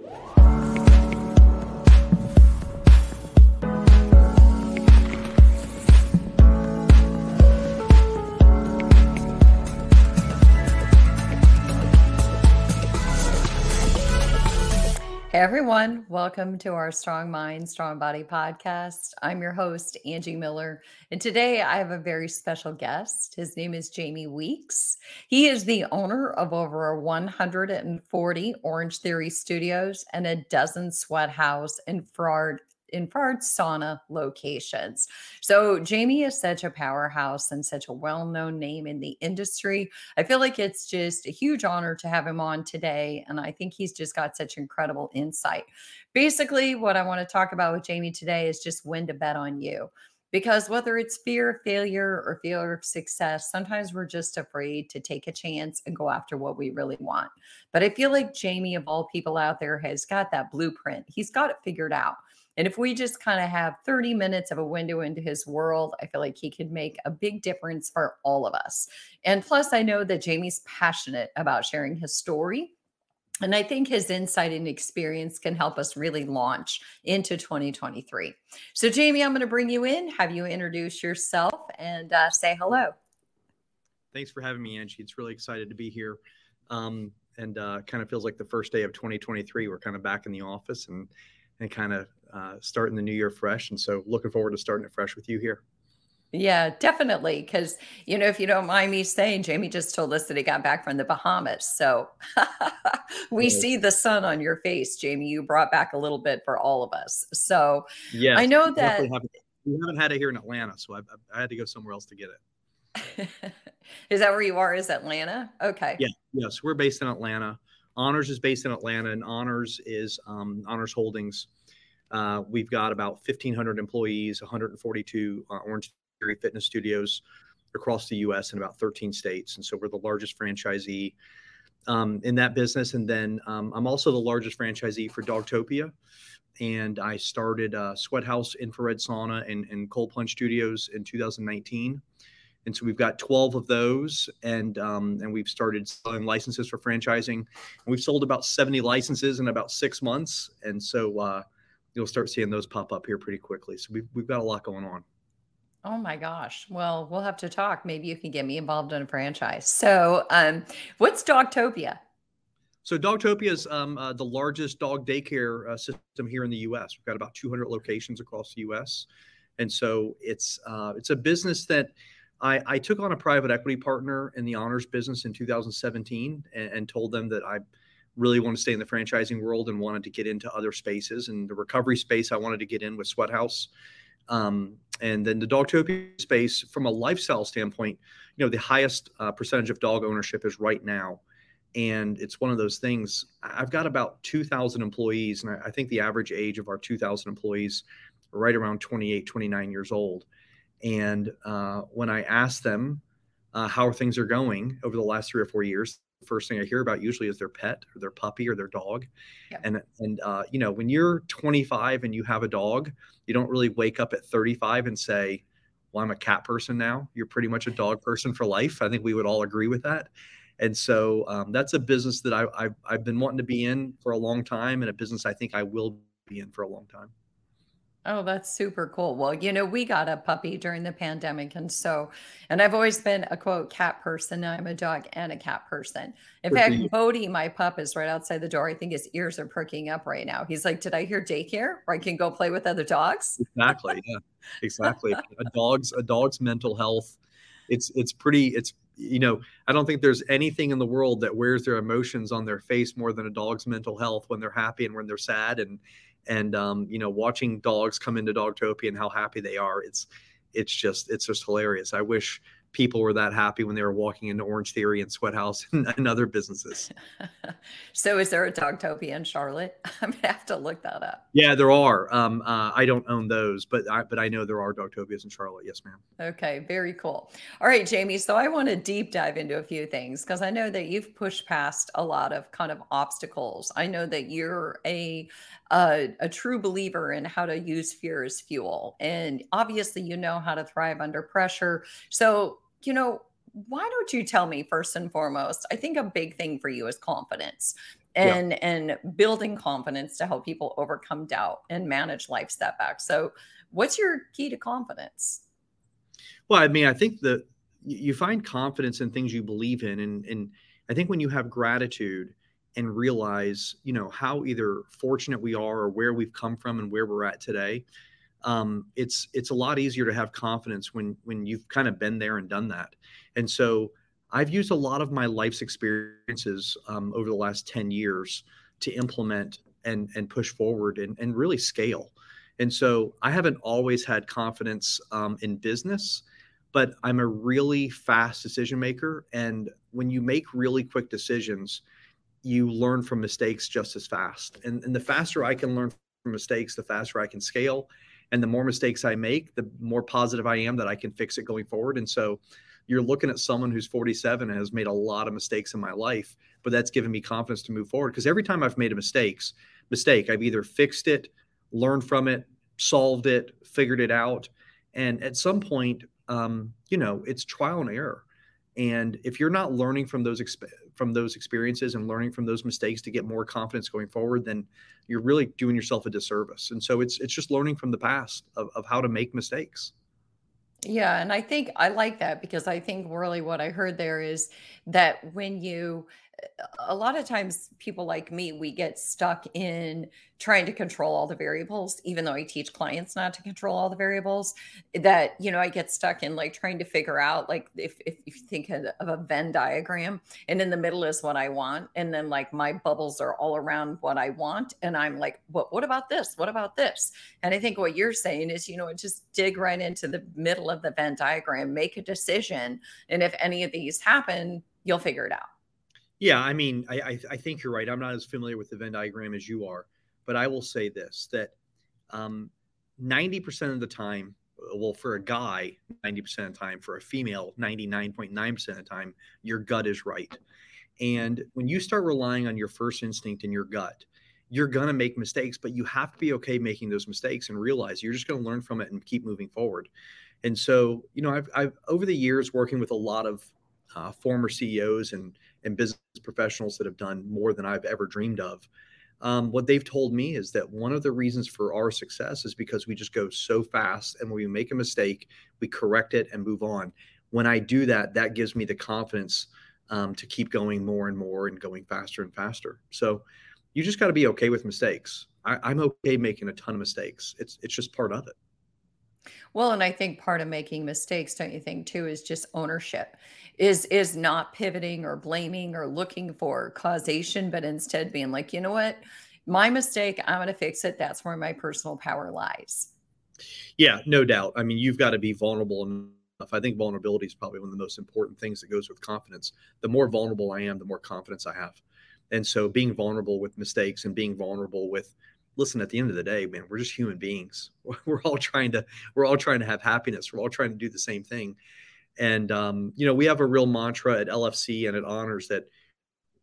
Yeah. Everyone, welcome to our Strong Mind, Strong Body podcast. I'm your host, Angie Miller, and today I have a very special guest. His name is Jamie Weeks. He is the owner of over 140 Orange Theory studios and a dozen sweat house and fraud infrared sauna locations. So Jamie is such a powerhouse and such a well-known name in the industry. I feel like it's just a huge honor to have him on today and I think he's just got such incredible insight. Basically, what I want to talk about with Jamie today is just when to bet on you. Because whether it's fear of failure or fear of success, sometimes we're just afraid to take a chance and go after what we really want. But I feel like Jamie, of all people out there, has got that blueprint. He's got it figured out. And if we just kind of have 30 minutes of a window into his world, I feel like he could make a big difference for all of us. And plus, I know that Jamie's passionate about sharing his story. And I think his insight and experience can help us really launch into 2023. So, Jamie, I'm going to bring you in, have you introduce yourself and uh, say hello. Thanks for having me, Angie. It's really excited to be here. Um, and uh, kind of feels like the first day of 2023. We're kind of back in the office and and kind of uh, starting the new year fresh. And so looking forward to starting it fresh with you here. Yeah, definitely. Because, you know, if you don't mind me saying, Jamie just told us that he got back from the Bahamas. So we yeah. see the sun on your face, Jamie. You brought back a little bit for all of us. So yeah, I know that haven't, we haven't had it here in Atlanta. So I, I had to go somewhere else to get it. is that where you are? Is Atlanta? Okay. Yeah. Yes. We're based in Atlanta. Honors is based in Atlanta, and Honors is um, Honors Holdings. Uh, we've got about 1,500 employees, 142 uh, Orange Theory fitness studios across the U.S. in about 13 states, and so we're the largest franchisee um, in that business. And then um, I'm also the largest franchisee for Dogtopia, and I started uh, Sweat House Infrared Sauna and, and Cold Plunge Studios in 2019 and so we've got 12 of those and um, and we've started selling licenses for franchising and we've sold about 70 licenses in about six months and so uh, you'll start seeing those pop up here pretty quickly so we've, we've got a lot going on Oh my gosh. Well, we'll have to talk. Maybe you can get me involved in a franchise. So, um, what's Dogtopia? So, Dogtopia is um, uh, the largest dog daycare uh, system here in the U.S. We've got about 200 locations across the U.S., and so it's uh, it's a business that I, I, took on a private equity partner in the honors business in 2017 and, and, told them that I really want to stay in the franchising world and wanted to get into other spaces. And the recovery space I wanted to get in with Sweat House. Um, and then the Dogtopia space, from a lifestyle standpoint, you know, the highest uh, percentage of dog ownership is right now. And it's one of those things. I've got about 2,000 employees, and I, I think the average age of our 2,000 employees are right around 28, 29 years old. And uh, when I asked them uh, how things are going over the last three or four years, first thing I hear about usually is their pet or their puppy or their dog. Yeah. And and uh, you know, when you're 25 and you have a dog, you don't really wake up at 35 and say, "Well, I'm a cat person now." You're pretty much a dog person for life. I think we would all agree with that. And so um, that's a business that I, I've, I've been wanting to be in for a long time, and a business I think I will be in for a long time. Oh, that's super cool. Well, you know, we got a puppy during the pandemic. And so, and I've always been a quote cat person. I'm a dog and a cat person. In fact, Bodie, my pup, is right outside the door. I think his ears are perking up right now. He's like, Did I hear daycare where I can go play with other dogs? Exactly. Yeah. Exactly. a dog's a dog's mental health. It's it's pretty, it's you know, I don't think there's anything in the world that wears their emotions on their face more than a dog's mental health when they're happy and when they're sad. And and um, you know watching dogs come into dogtopia and how happy they are it's it's just it's just hilarious i wish people were that happy when they were walking into Orange Theory and Sweat House and, and other businesses. so, is there a Dogtopia in Charlotte? I'm gonna have to look that up. Yeah, there are. Um, uh, I don't own those, but I, but I know there are Dogtopias in Charlotte. Yes, ma'am. Okay, very cool. All right, Jamie. So I want to deep dive into a few things because I know that you've pushed past a lot of kind of obstacles. I know that you're a a, a true believer in how to use fear as fuel, and obviously you know how to thrive under pressure. So you know, why don't you tell me first and foremost? I think a big thing for you is confidence. and yeah. and building confidence to help people overcome doubt and manage life setbacks. So, what's your key to confidence? Well, I mean, I think that you find confidence in things you believe in, and and I think when you have gratitude and realize, you know, how either fortunate we are or where we've come from and where we're at today, um, it's it's a lot easier to have confidence when when you've kind of been there and done that. And so I've used a lot of my life's experiences um, over the last 10 years to implement and and push forward and, and really scale. And so I haven't always had confidence um, in business, but I'm a really fast decision maker. And when you make really quick decisions, you learn from mistakes just as fast. And, and the faster I can learn from mistakes, the faster I can scale. And the more mistakes I make, the more positive I am that I can fix it going forward. And so you're looking at someone who's 47 and has made a lot of mistakes in my life, but that's given me confidence to move forward. Because every time I've made a mistakes, mistake, I've either fixed it, learned from it, solved it, figured it out. And at some point, um, you know, it's trial and error. And if you're not learning from those exp- from those experiences and learning from those mistakes to get more confidence going forward, then you're really doing yourself a disservice. And so it's it's just learning from the past of, of how to make mistakes. Yeah, and I think I like that because I think really what I heard there is that when you a lot of times people like me we get stuck in trying to control all the variables even though i teach clients not to control all the variables that you know i get stuck in like trying to figure out like if, if, you think of a venn diagram and in the middle is what i want and then like my bubbles are all around what i want and i'm like what what about this? What about this? And i think what you're saying is you know just dig right into the middle of the venn diagram make a decision and if any of these happen you'll figure it out yeah, I mean, I, I, think you're right. I'm not as familiar with the Venn diagram as you are, but I will say this: that um, 90% of the time, well, for a guy, 90% of the time, for a female, 99.9% of the time, your gut is right. And when you start relying on your first instinct and your gut, you're going to make mistakes, but you have to be okay making those mistakes and realize you're just going to learn from it and keep moving forward. And so, you know, I've, I've over the years working with a lot of uh, former CEOs and and business professionals that have done more than I've ever dreamed of. Um, what they've told me is that one of the reasons for our success is because we just go so fast and when we make a mistake, we correct it and move on. When I do that, that gives me the confidence um, to keep going more and more and going faster and faster. So you just got to be okay with mistakes. I, I'm okay making a ton of mistakes. It's it's just part of it. Well, and I think part of making mistakes, don't you think, too, is just ownership. Is is not pivoting or blaming or looking for causation, but instead being like, you know what, my mistake, I'm going to fix it. That's where my personal power lies. Yeah, no doubt. I mean, you've got to be vulnerable enough. I think vulnerability is probably one of the most important things that goes with confidence. The more vulnerable I am, the more confidence I have. And so being vulnerable with mistakes and being vulnerable with listen at the end of the day man we're just human beings. We're all trying to we're all trying to have happiness. We're all trying to do the same thing. And um, you know we have a real mantra at lfc and at honors that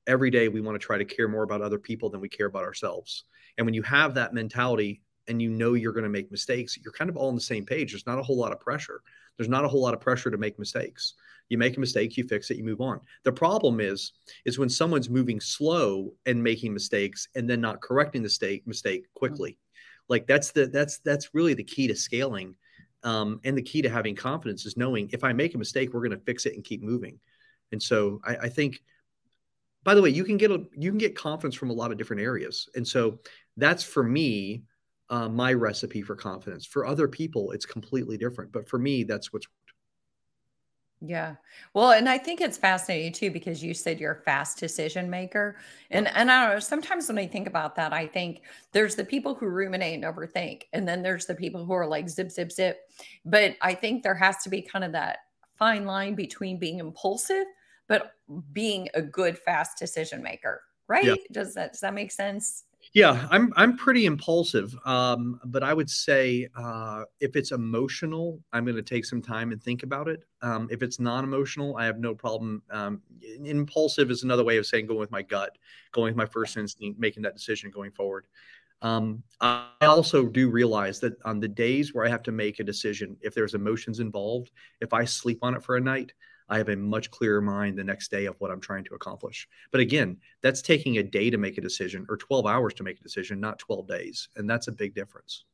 every day we want to try to care more about other people than we care about ourselves. And when you have that mentality and you know you're going to make mistakes you're kind of all on the same page. There's not a whole lot of pressure. There's not a whole lot of pressure to make mistakes you make a mistake you fix it you move on. The problem is is when someone's moving slow and making mistakes and then not correcting the mistake mistake mm-hmm. quickly. Like that's the that's that's really the key to scaling um, and the key to having confidence is knowing if i make a mistake we're going to fix it and keep moving. And so I, I think by the way you can get a you can get confidence from a lot of different areas. And so that's for me uh, my recipe for confidence. For other people it's completely different but for me that's what's yeah. Well, and I think it's fascinating too because you said you're a fast decision maker. And and I don't know, sometimes when I think about that, I think there's the people who ruminate and overthink, and then there's the people who are like zip, zip, zip. But I think there has to be kind of that fine line between being impulsive, but being a good fast decision maker, right? Yeah. Does that does that make sense? Yeah, I'm I'm pretty impulsive, um, but I would say uh, if it's emotional, I'm going to take some time and think about it. Um, if it's non-emotional, I have no problem. Um, impulsive is another way of saying going with my gut, going with my first instinct, making that decision going forward. Um, I also do realize that on the days where I have to make a decision, if there's emotions involved, if I sleep on it for a night, I have a much clearer mind the next day of what I'm trying to accomplish. But again, that's taking a day to make a decision or 12 hours to make a decision, not 12 days. And that's a big difference.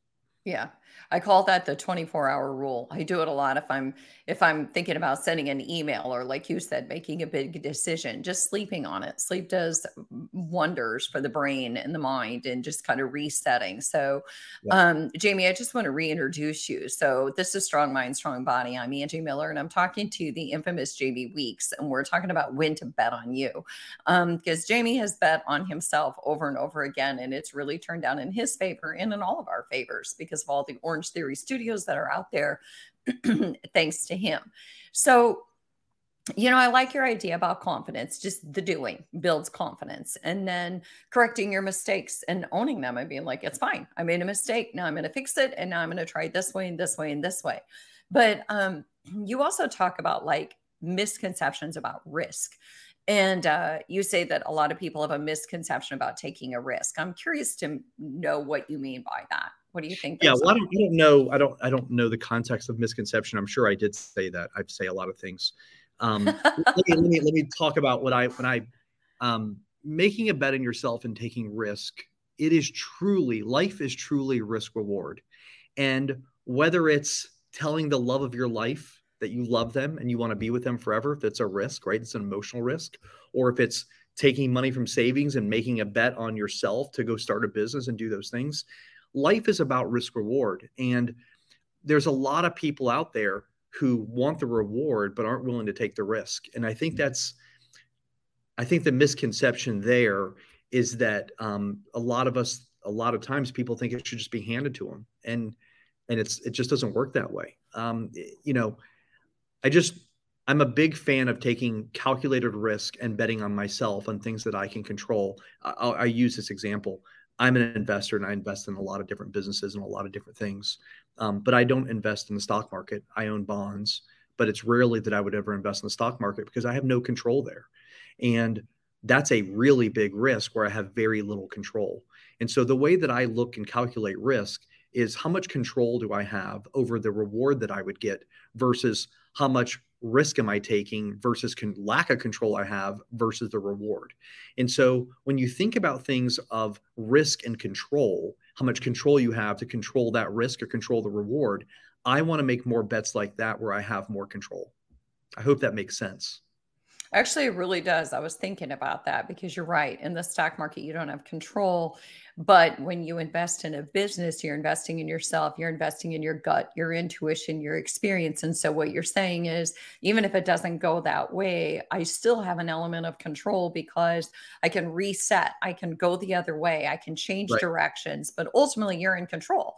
Yeah. I call that the 24 hour rule. I do it a lot if I'm if I'm thinking about sending an email or like you said making a big decision, just sleeping on it. Sleep does wonders for the brain and the mind and just kind of resetting. So yeah. um Jamie, I just want to reintroduce you. So this is Strong Mind Strong Body. I'm Angie Miller and I'm talking to the infamous Jamie Weeks and we're talking about when to bet on you. Um because Jamie has bet on himself over and over again and it's really turned out in his favor and in all of our favors because of all the orange Orange Theory studios that are out there, thanks to him. So, you know, I like your idea about confidence, just the doing builds confidence and then correcting your mistakes and owning them and being like, it's fine. I made a mistake. Now I'm going to fix it. And now I'm going to try this way and this way and this way. But um, you also talk about like misconceptions about risk. And uh, you say that a lot of people have a misconception about taking a risk. I'm curious to know what you mean by that. What do you think? Yeah, well, I don't, I don't know. I don't. I don't know the context of misconception. I'm sure I did say that. I say a lot of things. Um, let, me, let, me, let me talk about what I when I um, making a bet on yourself and taking risk. It is truly life is truly risk reward, and whether it's telling the love of your life that you love them and you want to be with them forever, that's a risk, right? It's an emotional risk, or if it's taking money from savings and making a bet on yourself to go start a business and do those things life is about risk reward. And there's a lot of people out there who want the reward but aren't willing to take the risk. And I think mm-hmm. that's, I think the misconception there is that um, a lot of us, a lot of times, people think it should just be handed to them, and and it's it just doesn't work that way. Um, you know, I just I'm a big fan of taking calculated risk and betting on myself on things that I can control. I, I use this example. I'm an investor and I invest in a lot of different businesses and a lot of different things. Um, but I don't invest in the stock market. I own bonds, but it's rarely that I would ever invest in the stock market because I have no control there. And that's a really big risk where I have very little control. And so the way that I look and calculate risk is how much control do I have over the reward that I would get versus how much risk am I taking versus con- lack of control I have versus the reward. And so when you think about things of risk and control, how much control you have to control that risk or control the reward, I want to make more bets like that where I have more control. I hope that makes sense. Actually, it really does. I was thinking about that because you're right. In the stock market, you don't have control. But when you invest in a business, you're investing in yourself, you're investing in your gut, your intuition, your experience. And so, what you're saying is, even if it doesn't go that way, I still have an element of control because I can reset, I can go the other way, I can change right. directions, but ultimately, you're in control.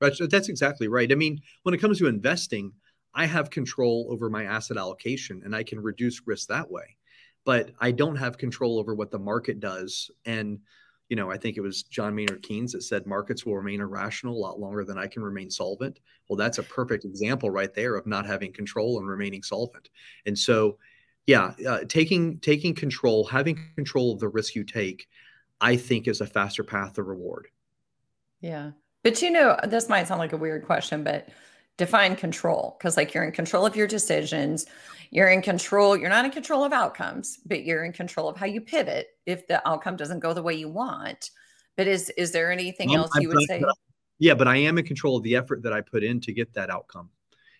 Right. So that's exactly right. I mean, when it comes to investing, I have control over my asset allocation and I can reduce risk that way. But I don't have control over what the market does. And you know, I think it was John Maynard Keynes that said markets will remain irrational a lot longer than I can remain solvent. Well, that's a perfect example right there of not having control and remaining solvent. And so, yeah, uh, taking taking control, having control of the risk you take, I think is a faster path to reward. Yeah, but you know, this might sound like a weird question, but define control because like you're in control of your decisions you're in control you're not in control of outcomes but you're in control of how you pivot if the outcome doesn't go the way you want. But is is there anything else you would say? yeah but i am in control of the effort that i put in to get that outcome.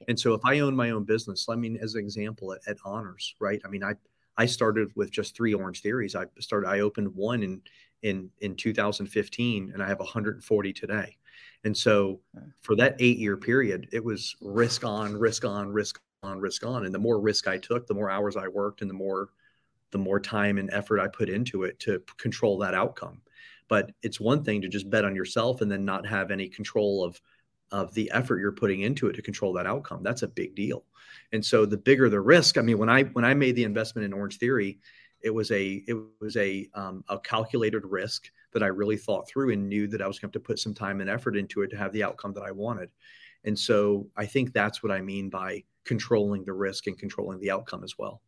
And so if i own my own business i mean as an example at, at honors right? I mean i i started with just three orange theories. I started i opened one in in in 2015 and i have 140 today and so for that eight year period, it was risk on, risk on, risk on, risk on. And the more risk I took, the more hours I worked and the more the more time and effort I put into it to control that outcome. But it's one thing to just bet on yourself and then not have any control of of the effort you're putting into it to control that outcome. That's a big deal. And so the bigger the risk, I mean, when I when I made the investment in Orange Theory, it was a it was a um, a calculated risk that I really thought through and knew that I was going to, to put some time and effort into it to have the outcome that I wanted. And so I think that's what I mean by controlling the risk and controlling the outcome as well.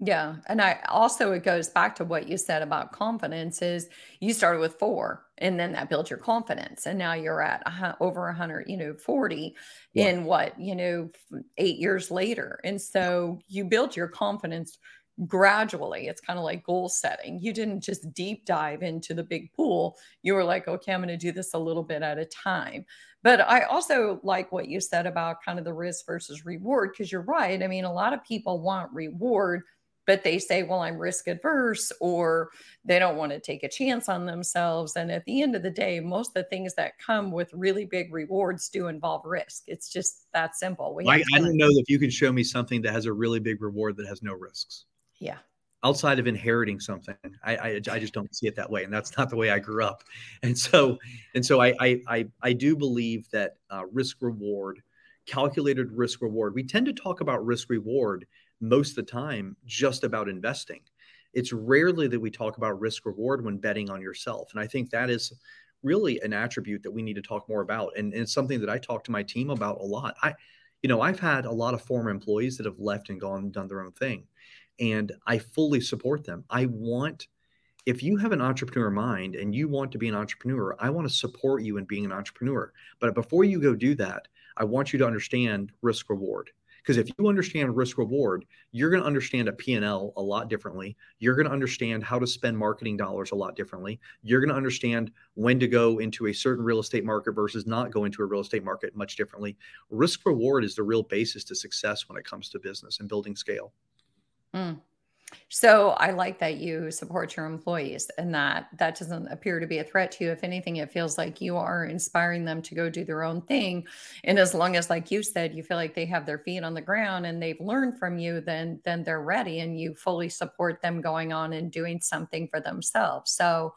Yeah. And I also, it goes back to what you said about confidence is you started with four and then that built your confidence. And now you're at a, over a hundred, you know, 40 Yeah. in what, you know, eight years later. And so you built your confidence gradually. It's kind of like goal setting. You didn't just deep dive into the big pool. You were like, okay, I'm going to do this a little bit at a time. But I also like what you said about kind of the risk versus reward, because you're right. I mean, a lot of people want reward but they say, well, I'm risk adverse or they don't want to take a chance on themselves. And at the end of the day, most of the things that come with really big rewards do involve risk. It's just that simple. We I, I don't know if you can show me something that has a really big reward that has no risks. Yeah. Outside of inheriting something, I, I, I just don't see it that way, and that's not the way I grew up. And so, and so, I I I, I do believe that uh, risk reward, calculated risk reward. We tend to talk about risk reward most of the time just about investing. It's rarely that we talk about risk reward when betting on yourself. And I think that is really an attribute that we need to talk more about. And, and it's something that I talk to my team about a lot. I, you know, I've had a lot of former employees that have left and gone and done their own thing. And I fully support them. I want, if you have an entrepreneur mind and you want to be an entrepreneur, I want to support you in being an entrepreneur. But before you go do that, I want you to understand risk reward. Because if you understand risk reward, you're going to understand a P&L a lot differently. You're going to understand how to spend marketing dollars a lot differently. You're going to understand when to go into a certain real estate market versus not go into a real estate market much differently. Risk reward is the real basis to success when it comes to business and building scale. Mm. So I like that you support your employees and that that doesn't appear to be a threat to you. If anything, it feels like you are inspiring them to go do their own thing. And as long as, like you said, you feel like they have their feet on the ground and they've learned from you, then then they're ready and you fully support them going on and doing something for themselves. So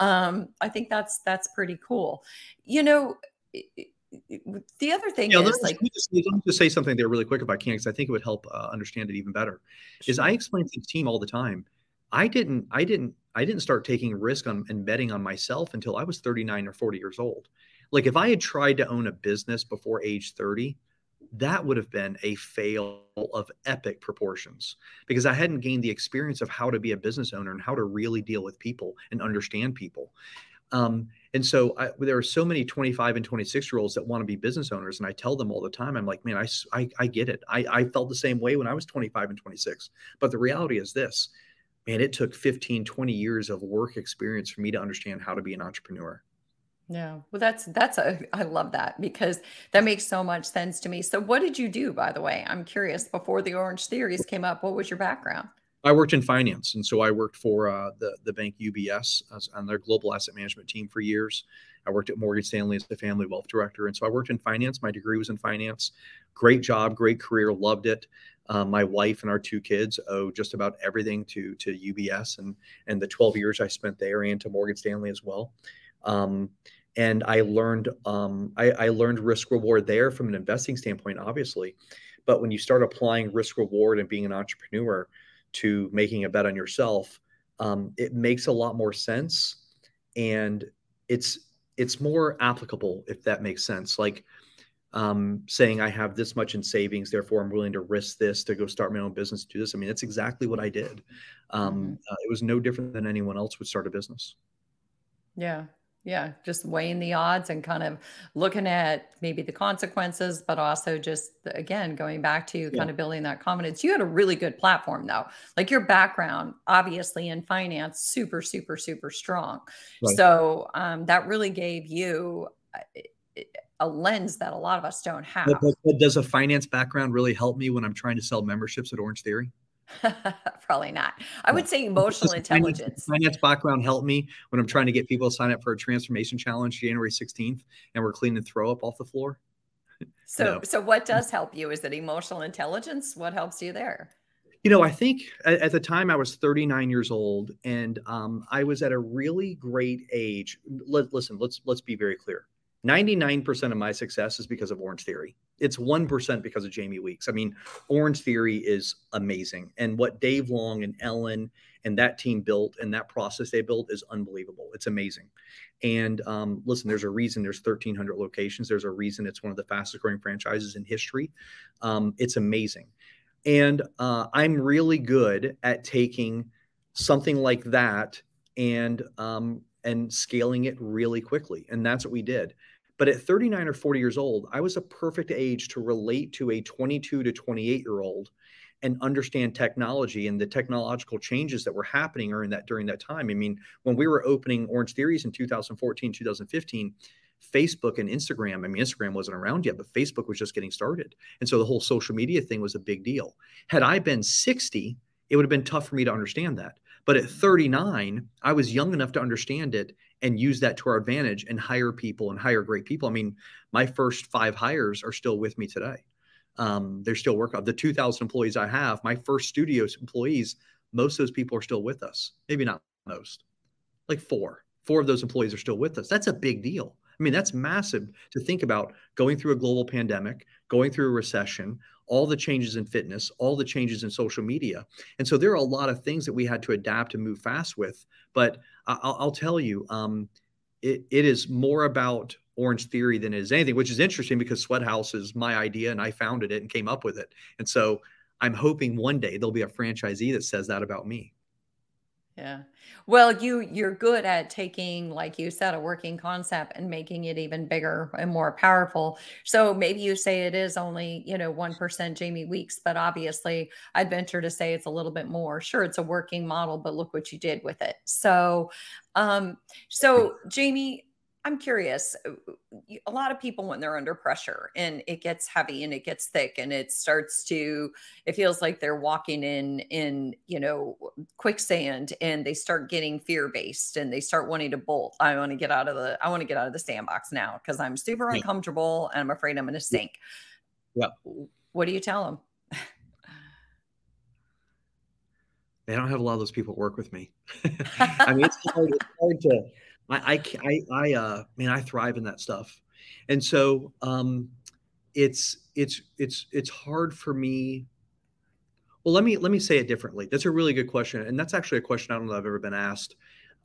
um, I think that's that's pretty cool. You know, the other thing yeah, is let like me just, let me just say something there really quick if I can, because I think it would help uh, understand it even better. Sure. Is I explain to the team all the time. I didn't, I didn't, I didn't start taking risk on and betting on myself until I was 39 or 40 years old. Like if I had tried to own a business before age 30, that would have been a fail of epic proportions because I hadn't gained the experience of how to be a business owner and how to really deal with people and understand people. Um, and so I, there are so many 25 and 26 year olds that want to be business owners. And I tell them all the time, I'm like, man, I, I, I get it. I, I felt the same way when I was 25 and 26. But the reality is this, man, it took 15, 20 years of work experience for me to understand how to be an entrepreneur. Yeah. Well, that's, that's a, I love that because that makes so much sense to me. So what did you do, by the way? I'm curious before the Orange Theories came up, what was your background? I worked in finance, and so I worked for uh, the the bank UBS on their global asset management team for years. I worked at Morgan Stanley as the family wealth director, and so I worked in finance. My degree was in finance. Great job, great career, loved it. Um, my wife and our two kids owe just about everything to to UBS and and the 12 years I spent there, and to Morgan Stanley as well. Um, and I learned um, I, I learned risk reward there from an investing standpoint, obviously. But when you start applying risk reward and being an entrepreneur, to making a bet on yourself, um, it makes a lot more sense, and it's it's more applicable if that makes sense. Like um, saying I have this much in savings, therefore I'm willing to risk this to go start my own business, do this. I mean, that's exactly what I did. Um, mm-hmm. uh, it was no different than anyone else would start a business. Yeah, yeah, just weighing the odds and kind of looking at maybe the consequences, but also just again going back to yeah. kind of building that confidence. You had a really good platform though. Like your background, obviously in finance, super, super, super strong. Right. So um, that really gave you a lens that a lot of us don't have. But, but does a finance background really help me when I'm trying to sell memberships at Orange Theory? Probably not. I would say emotional intelligence. Finance, background helped me when I'm trying to get people to sign up for a transformation challenge January 16th and we're cleaning throw up off the floor. So, no. so what does help you? Is it emotional intelligence? What helps you there? You know, I think at, at the time I was 39 years old and um, I was at a really great age. Let, listen, let's let's be very clear. 99% of my success is because of Orange Theory. It's 1% because of Jamie Weeks. I mean, Orange Theory is amazing. And what Dave Long and Ellen and that team built and that process they built is unbelievable. It's amazing. And um, listen, there's a reason there's 1,300 locations. There's a reason it's one of the fastest growing franchises in history. Um, it's amazing. And uh, I'm really good at taking something like that and um, and scaling it really quickly. And that's what we did. But at 39 or 40 years old, I was a perfect age to relate to a 22 to 28 year old and understand technology and the technological changes that were happening during that during that time. I mean, when we were opening Orange Theories in 2014, 2015, Facebook and Instagram, I mean, Instagram wasn't around yet, but Facebook was just getting started. And so the whole social media thing was a big deal. Had I been 60, it would have been tough for me to understand that. But at 39, I was young enough to understand it and use that to our advantage and hire people and hire great people. I mean, my first five hires are still with me today. Um, they're still working. Of the 2,000 employees I have, my first studios employees, most of those people are still with us. Maybe not most, like four. Four of those employees are still with us. That's a big deal. I mean, that's massive to think about going through a global pandemic, going through a recession, all the changes in fitness, all the changes in social media. And so there are a lot of things that we had to adapt and move fast with. But I'll, I'll tell you, um, it, it is more about Orange Theory than it is anything, which is interesting because Sweat House is my idea and I founded it and came up with it. And so I'm hoping one day there'll be a franchisee that says that about me. Yeah. Well, you you're good at taking, like you said, a working concept and making it even bigger and more powerful. So maybe you say it is only, you know, 1% Jamie Weeks, but obviously I'd venture to say it's a little bit more. Sure, it's a working model, but look what you did with it. So um, so Jamie, I'm curious. Uh, a lot of people, when they're under pressure and it gets heavy and it gets thick and it starts to, it feels like they're walking in, in, you know, quicksand and they start getting fear based and they start wanting to bolt. I want to get out of the, I want to get out of the sandbox now because I'm super uncomfortable and I'm afraid I'm going to sink. Yeah. What do you tell them? they don't have a lot of those people work with me. I mean, it's hard, it's hard to, I, I, I, uh, man, I thrive in that stuff. And so, um, it's, it's, it's, it's hard for me. Well, let me, let me say it differently. That's a really good question. And that's actually a question I don't know I've ever been asked.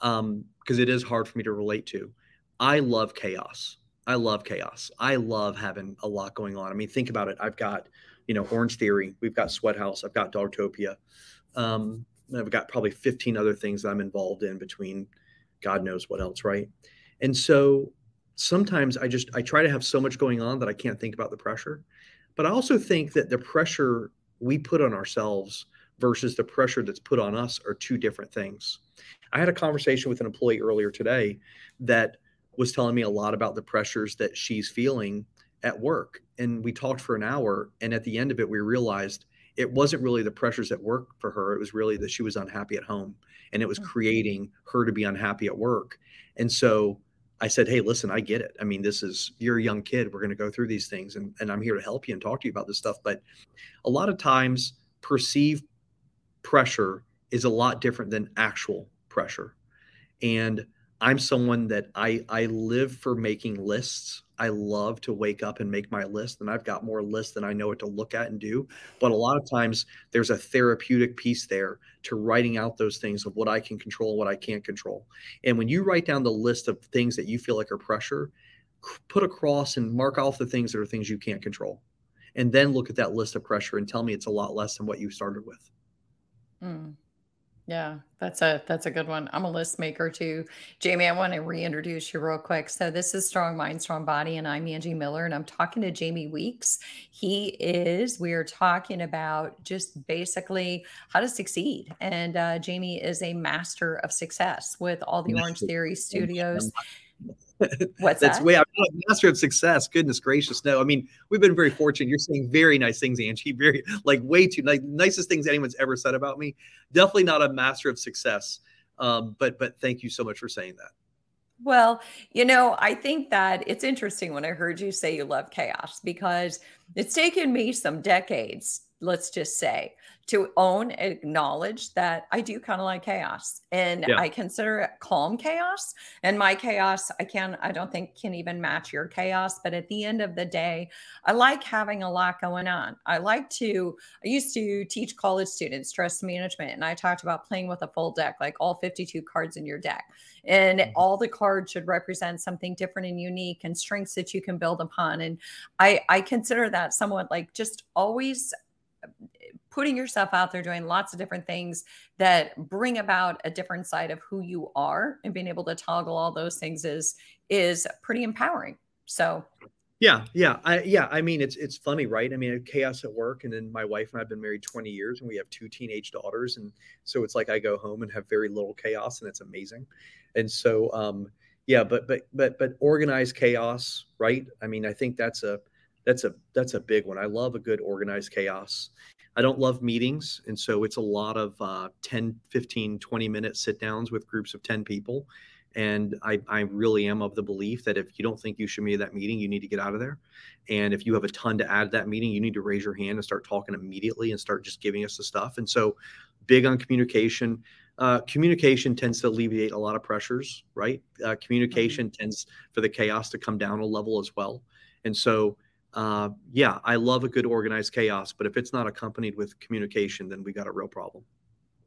Um, cause it is hard for me to relate to. I love chaos. I love chaos. I love having a lot going on. I mean, think about it. I've got, you know, Orange Theory. We've got Sweat House. I've got Dogtopia. Um, I've got probably 15 other things that I'm involved in between God knows what else, right? And so sometimes I just I try to have so much going on that I can't think about the pressure. But I also think that the pressure we put on ourselves versus the pressure that's put on us are two different things. I had a conversation with an employee earlier today that was telling me a lot about the pressures that she's feeling at work. And we talked for an hour. And at the end of it, we realized it wasn't really the pressures at work for her. It was really that she was unhappy at home and it was mm. creating her to be unhappy at work. And so I said, Hey, listen, I get it. I mean, this is, you're a young kid. We're going to go through these things and, and I'm here to help you and talk to you about this stuff. But a lot of times, perceived pressure is a lot different than actual pressure. And I'm someone that I I live for making lists. I love to wake up and make my list, and I've got more lists than I know what to look at and do. But a lot of times, there's a therapeutic piece there to writing out those things of what I can control and what I can't control. And when you write down the list of things that you feel like are pressure, put across and mark off the things that are things you can't control, and then look at that list of pressure and tell me it's a lot less than what you started with. Mm. Yeah, that's a that's a good one. I'm a list maker too. Jamie, I want to reintroduce you real quick. So this is Strong Mind, Strong Body, and I'm Angie Miller, and I'm talking to Jamie Weeks. He is, we are talking about just basically how to succeed. And uh, Jamie is a master of success with all the Orange Theory Studios. What's That's that? way I'm not a master of success. Goodness gracious, no. I mean, we've been very fortunate. You're saying very nice things, Angie. Very like way too like nicest things anyone's ever said about me. Definitely not a master of success. Um, but but thank you so much for saying that. Well, you know, I think that it's interesting when I heard you say you love chaos because it's taken me some decades, let's just say, to own acknowledge that I do kind of like chaos and yeah. I consider it calm chaos. And my chaos, I can I don't think can even match your chaos. But at the end of the day, I like having a lot going on. I like to, I used to teach college students stress management, and I talked about playing with a full deck, like all 52 cards in your deck. And mm-hmm. all the cards should represent something different and unique and strengths that you can build upon. And I I consider that somewhat like just always putting yourself out there, doing lots of different things that bring about a different side of who you are and being able to toggle all those things is is pretty empowering. So yeah, yeah, I, yeah. I mean, it's it's funny, right? I mean, chaos at work, and then my wife and I've been married 20 years, and we have two teenage daughters, and so it's like I go home and have very little chaos, and it's amazing. And so, um, yeah, but but but but organized chaos, right? I mean, I think that's a that's a that's a big one. I love a good organized chaos. I don't love meetings, and so it's a lot of uh, 10, 15, 20 minute sit downs with groups of 10 people and I, I really am of the belief that if you don't think you should be at that meeting, you need to get out of there. And if you have a ton to add to that meeting, you need to raise your hand and start talking immediately and start just giving us the stuff. And so, big on communication. Uh, communication tends to alleviate a lot of pressures, right? Uh, communication mm-hmm. tends for the chaos to come down a level as well. And so, uh, yeah, I love a good organized chaos, but if it's not accompanied with communication, then we got a real problem.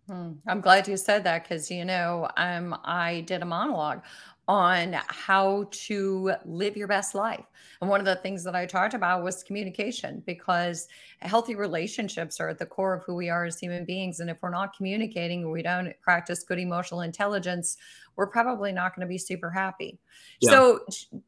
Hmm, I'm glad you said that because, you know, um, I did a monologue on how to live your best life. And one of the things that I talked about was communication because healthy relationships are at the core of who we are as human beings. And if we're not communicating, we don't practice good emotional intelligence, we're probably not going to be super happy. Yeah. So,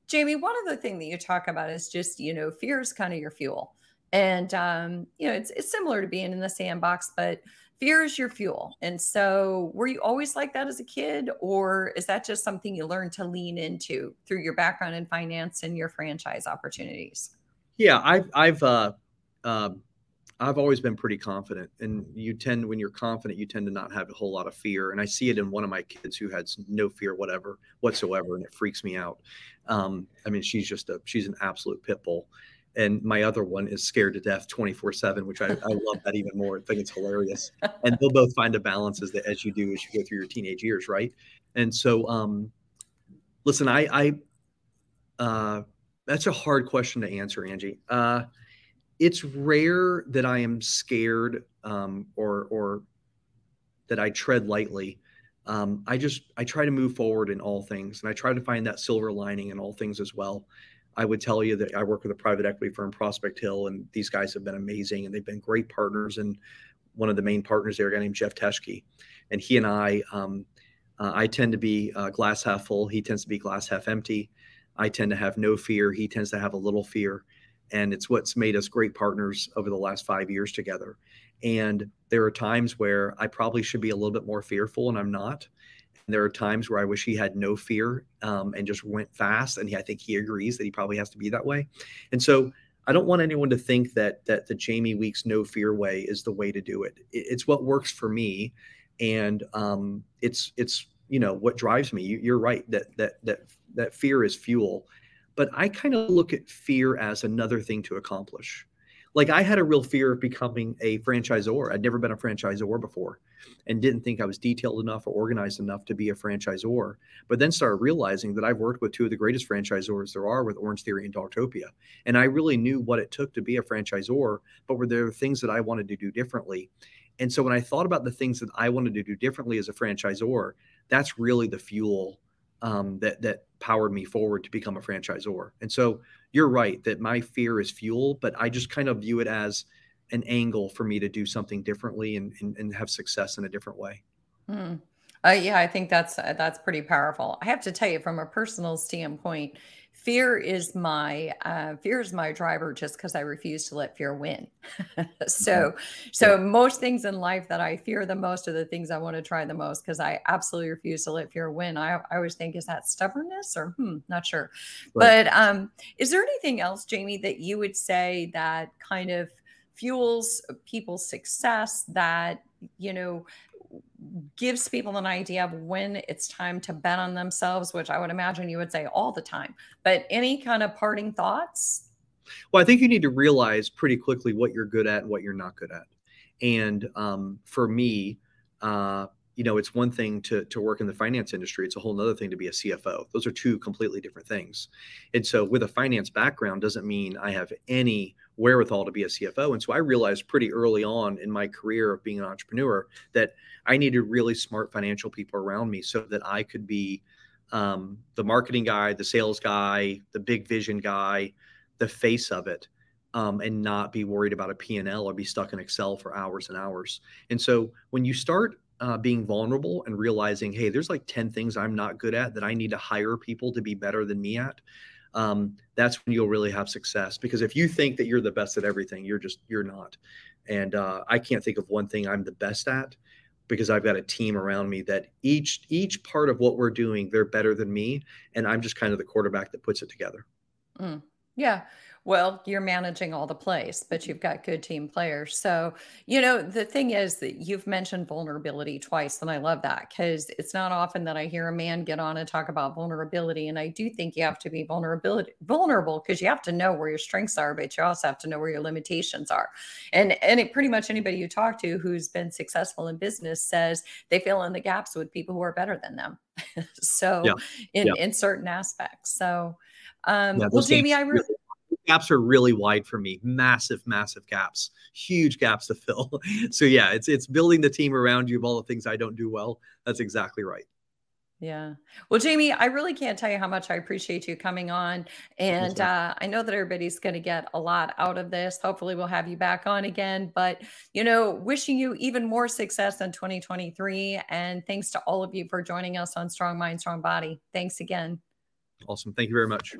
Jamie, one of the things that you talk about is just, you know, fear is kind of your fuel. And, um, you know, it's, it's similar to being in the sandbox, but fear is your fuel. And so, were you always like that as a kid, or is that just something you learned to lean into through your background in finance and your franchise opportunities? Yeah, I've I've uh, uh, I've always been pretty confident, and you tend when you're confident, you tend to not have a whole lot of fear. And I see it in one of my kids who has no fear whatever whatsoever, and it freaks me out. Um, I mean, she's just a she's an absolute pit bull and my other one is scared to death 24 7 which I, I love that even more i think it's hilarious. And they'll both find a balance as, as you do as you go through your teenage years right? And so um listen i i uh that's a hard question to answer angie. Uh it's rare that i am scared um or or that i tread lightly. Um, I just I try to move forward in all things, and I try to find that silver lining in all things as well. I would tell you that I work with a private equity firm, Prospect Hill, and these guys have been amazing and they've been great partners. And one of the main partners there, a guy named Jeff Teschke, and he and I, um, uh, I tend to be uh, glass half full. He tends to be glass half empty. I tend to have no fear. He tends to have a little fear. And it's what's made us great partners over the last five years together. And there are times where I probably should be a little bit more fearful, and I'm not. There are times where I wish he had no fear um, and just went fast. And he, I think he agrees that he probably has to be that way. And so I don't want anyone to think that that the Jamie Weeks no fear way is the way to do it. It's what works for me, and um, it's it's you know what drives me. You're right that that that that fear is fuel, but I kind of look at fear as another thing to accomplish. Like I had a real fear of becoming a franchisor. I'd never been a franchisor before and didn't think I was detailed enough or organized enough to be a franchisor. But then started realizing that I've worked with two of the greatest franchisors there are with Orange Theory and Dogtopia. And I really knew what it took to be a franchisor, but were there things that I wanted to do differently? And so when I thought about the things that I wanted to do differently as a franchisor, that's really the fuel um, that that powered me forward to become a franchisor. And so you're right that my fear is fuel, but I just kind of view it as an angle for me to do something differently and, and, and have success in a different way. Hmm. Uh, yeah, I think that's uh, that's pretty powerful. I have to tell you, from a personal standpoint, fear is my uh, fear is my driver just because I refuse to let fear win. so, so most things in life that I fear the most are the things I want to try the most because I absolutely refuse to let fear win. I, I always think, is that stubbornness or hmm, not sure. Right. But um, is there anything else, Jamie, that you would say that kind of fuels people's success that you know gives people an idea of when it's time to bet on themselves which i would imagine you would say all the time. But any kind of parting thoughts? Well i think you need to realize pretty quickly what you're good at and what you're not good at. And um, for me uh, you know it's one thing to to work in the finance industry. It's a whole other thing to be a cfo those are two completely different things. And so with a finance background doesn't mean i have any wherewithal to be a cfo and so i realized pretty early on in my career of being an entrepreneur that i needed really smart financial people around me so that i could be um, the marketing guy the sales guy the big vision guy the face of it um, and not be worried about a P&L or be stuck in Excel for hours and hours. And so when you start uh, being vulnerable and realizing, hey, there's like 10 things I'm not good at that I need to hire people to be better than me at, um, that's when you'll really have success. Because if you think that you're the best at everything, you're just, you're not. And uh, I can't think of one thing I'm the best at because I've got a team around me that each each part of what we're doing, they're better than me, and I'm just kind of the quarterback that puts it together. Mm. Yeah. Well, you're managing all the plays, but you've got good team players. So, you know, the thing is that you've mentioned vulnerability twice, and I love that because it's not often that I hear a man get on and talk about vulnerability. And I do think you have to be vulnerability vulnerable because you have to know where your strengths are, but you also have to know where your limitations are. And and it pretty much anybody you talk to who's been successful in business says they fill in the gaps with people who are better than them. so yeah. in yeah. in certain aspects. So um, yeah, well, Jamie, I really gaps are really wide for me. Massive, massive gaps, huge gaps to fill. so yeah, it's it's building the team around you of all the things I don't do well. That's exactly right. Yeah. Well, Jamie, I really can't tell you how much I appreciate you coming on. And uh, I know that everybody's going to get a lot out of this. Hopefully, we'll have you back on again. But, you know, wishing you even more success in 2023. And thanks to all of you for joining us on Strong Mind, Strong Body. Thanks again. Awesome. Thank you very much.